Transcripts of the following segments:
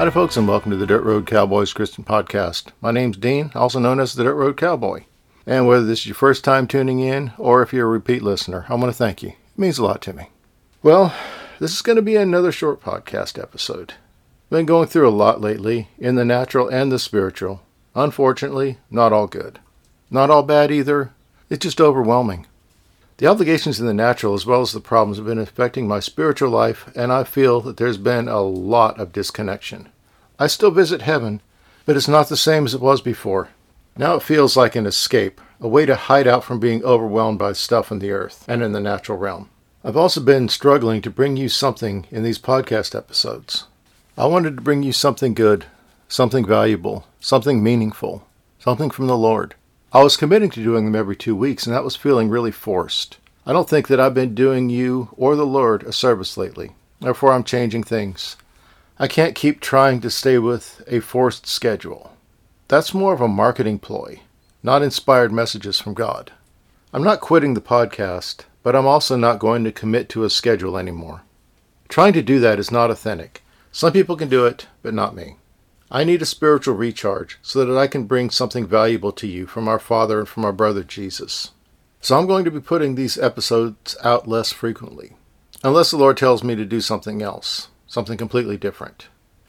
Howdy, folks, and welcome to the Dirt Road Cowboys Christian Podcast. My name's Dean, also known as the Dirt Road Cowboy. And whether this is your first time tuning in or if you're a repeat listener, I want to thank you. It means a lot to me. Well, this is going to be another short podcast episode. Been going through a lot lately in the natural and the spiritual. Unfortunately, not all good. Not all bad either. It's just overwhelming. The obligations in the natural as well as the problems have been affecting my spiritual life, and I feel that there's been a lot of disconnection. I still visit heaven, but it's not the same as it was before. Now it feels like an escape, a way to hide out from being overwhelmed by stuff in the earth and in the natural realm. I've also been struggling to bring you something in these podcast episodes. I wanted to bring you something good, something valuable, something meaningful, something from the Lord. I was committing to doing them every two weeks, and that was feeling really forced. I don't think that I've been doing you or the Lord a service lately. Therefore, I'm changing things. I can't keep trying to stay with a forced schedule. That's more of a marketing ploy, not inspired messages from God. I'm not quitting the podcast, but I'm also not going to commit to a schedule anymore. Trying to do that is not authentic. Some people can do it, but not me. I need a spiritual recharge so that I can bring something valuable to you from our Father and from our brother Jesus. So I'm going to be putting these episodes out less frequently, unless the Lord tells me to do something else, something completely different.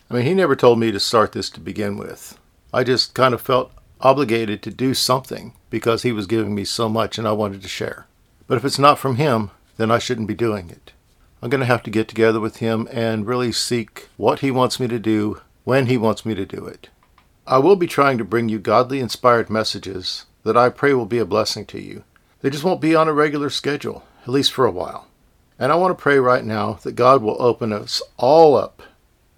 I mean, He never told me to start this to begin with. I just kind of felt obligated to do something because He was giving me so much and I wanted to share. But if it's not from Him, then I shouldn't be doing it. I'm going to have to get together with Him and really seek what He wants me to do when He wants me to do it. I will be trying to bring you godly inspired messages that I pray will be a blessing to you. They just won't be on a regular schedule, at least for a while. And I want to pray right now that God will open us all up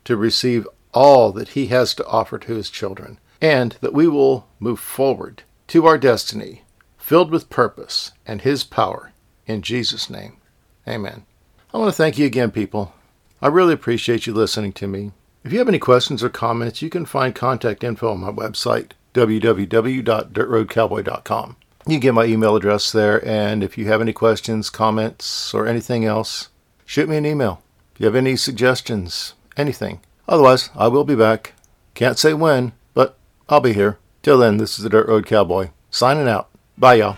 to receive all that He has to offer to His children, and that we will move forward to our destiny filled with purpose and His power. In Jesus' name, amen. I want to thank you again, people. I really appreciate you listening to me. If you have any questions or comments, you can find contact info on my website, www.dirtroadcowboy.com. You can get my email address there, and if you have any questions, comments, or anything else, shoot me an email. If you have any suggestions, anything. Otherwise, I will be back. Can't say when, but I'll be here. Till then, this is the Dirt Road Cowboy, signing out. Bye, y'all.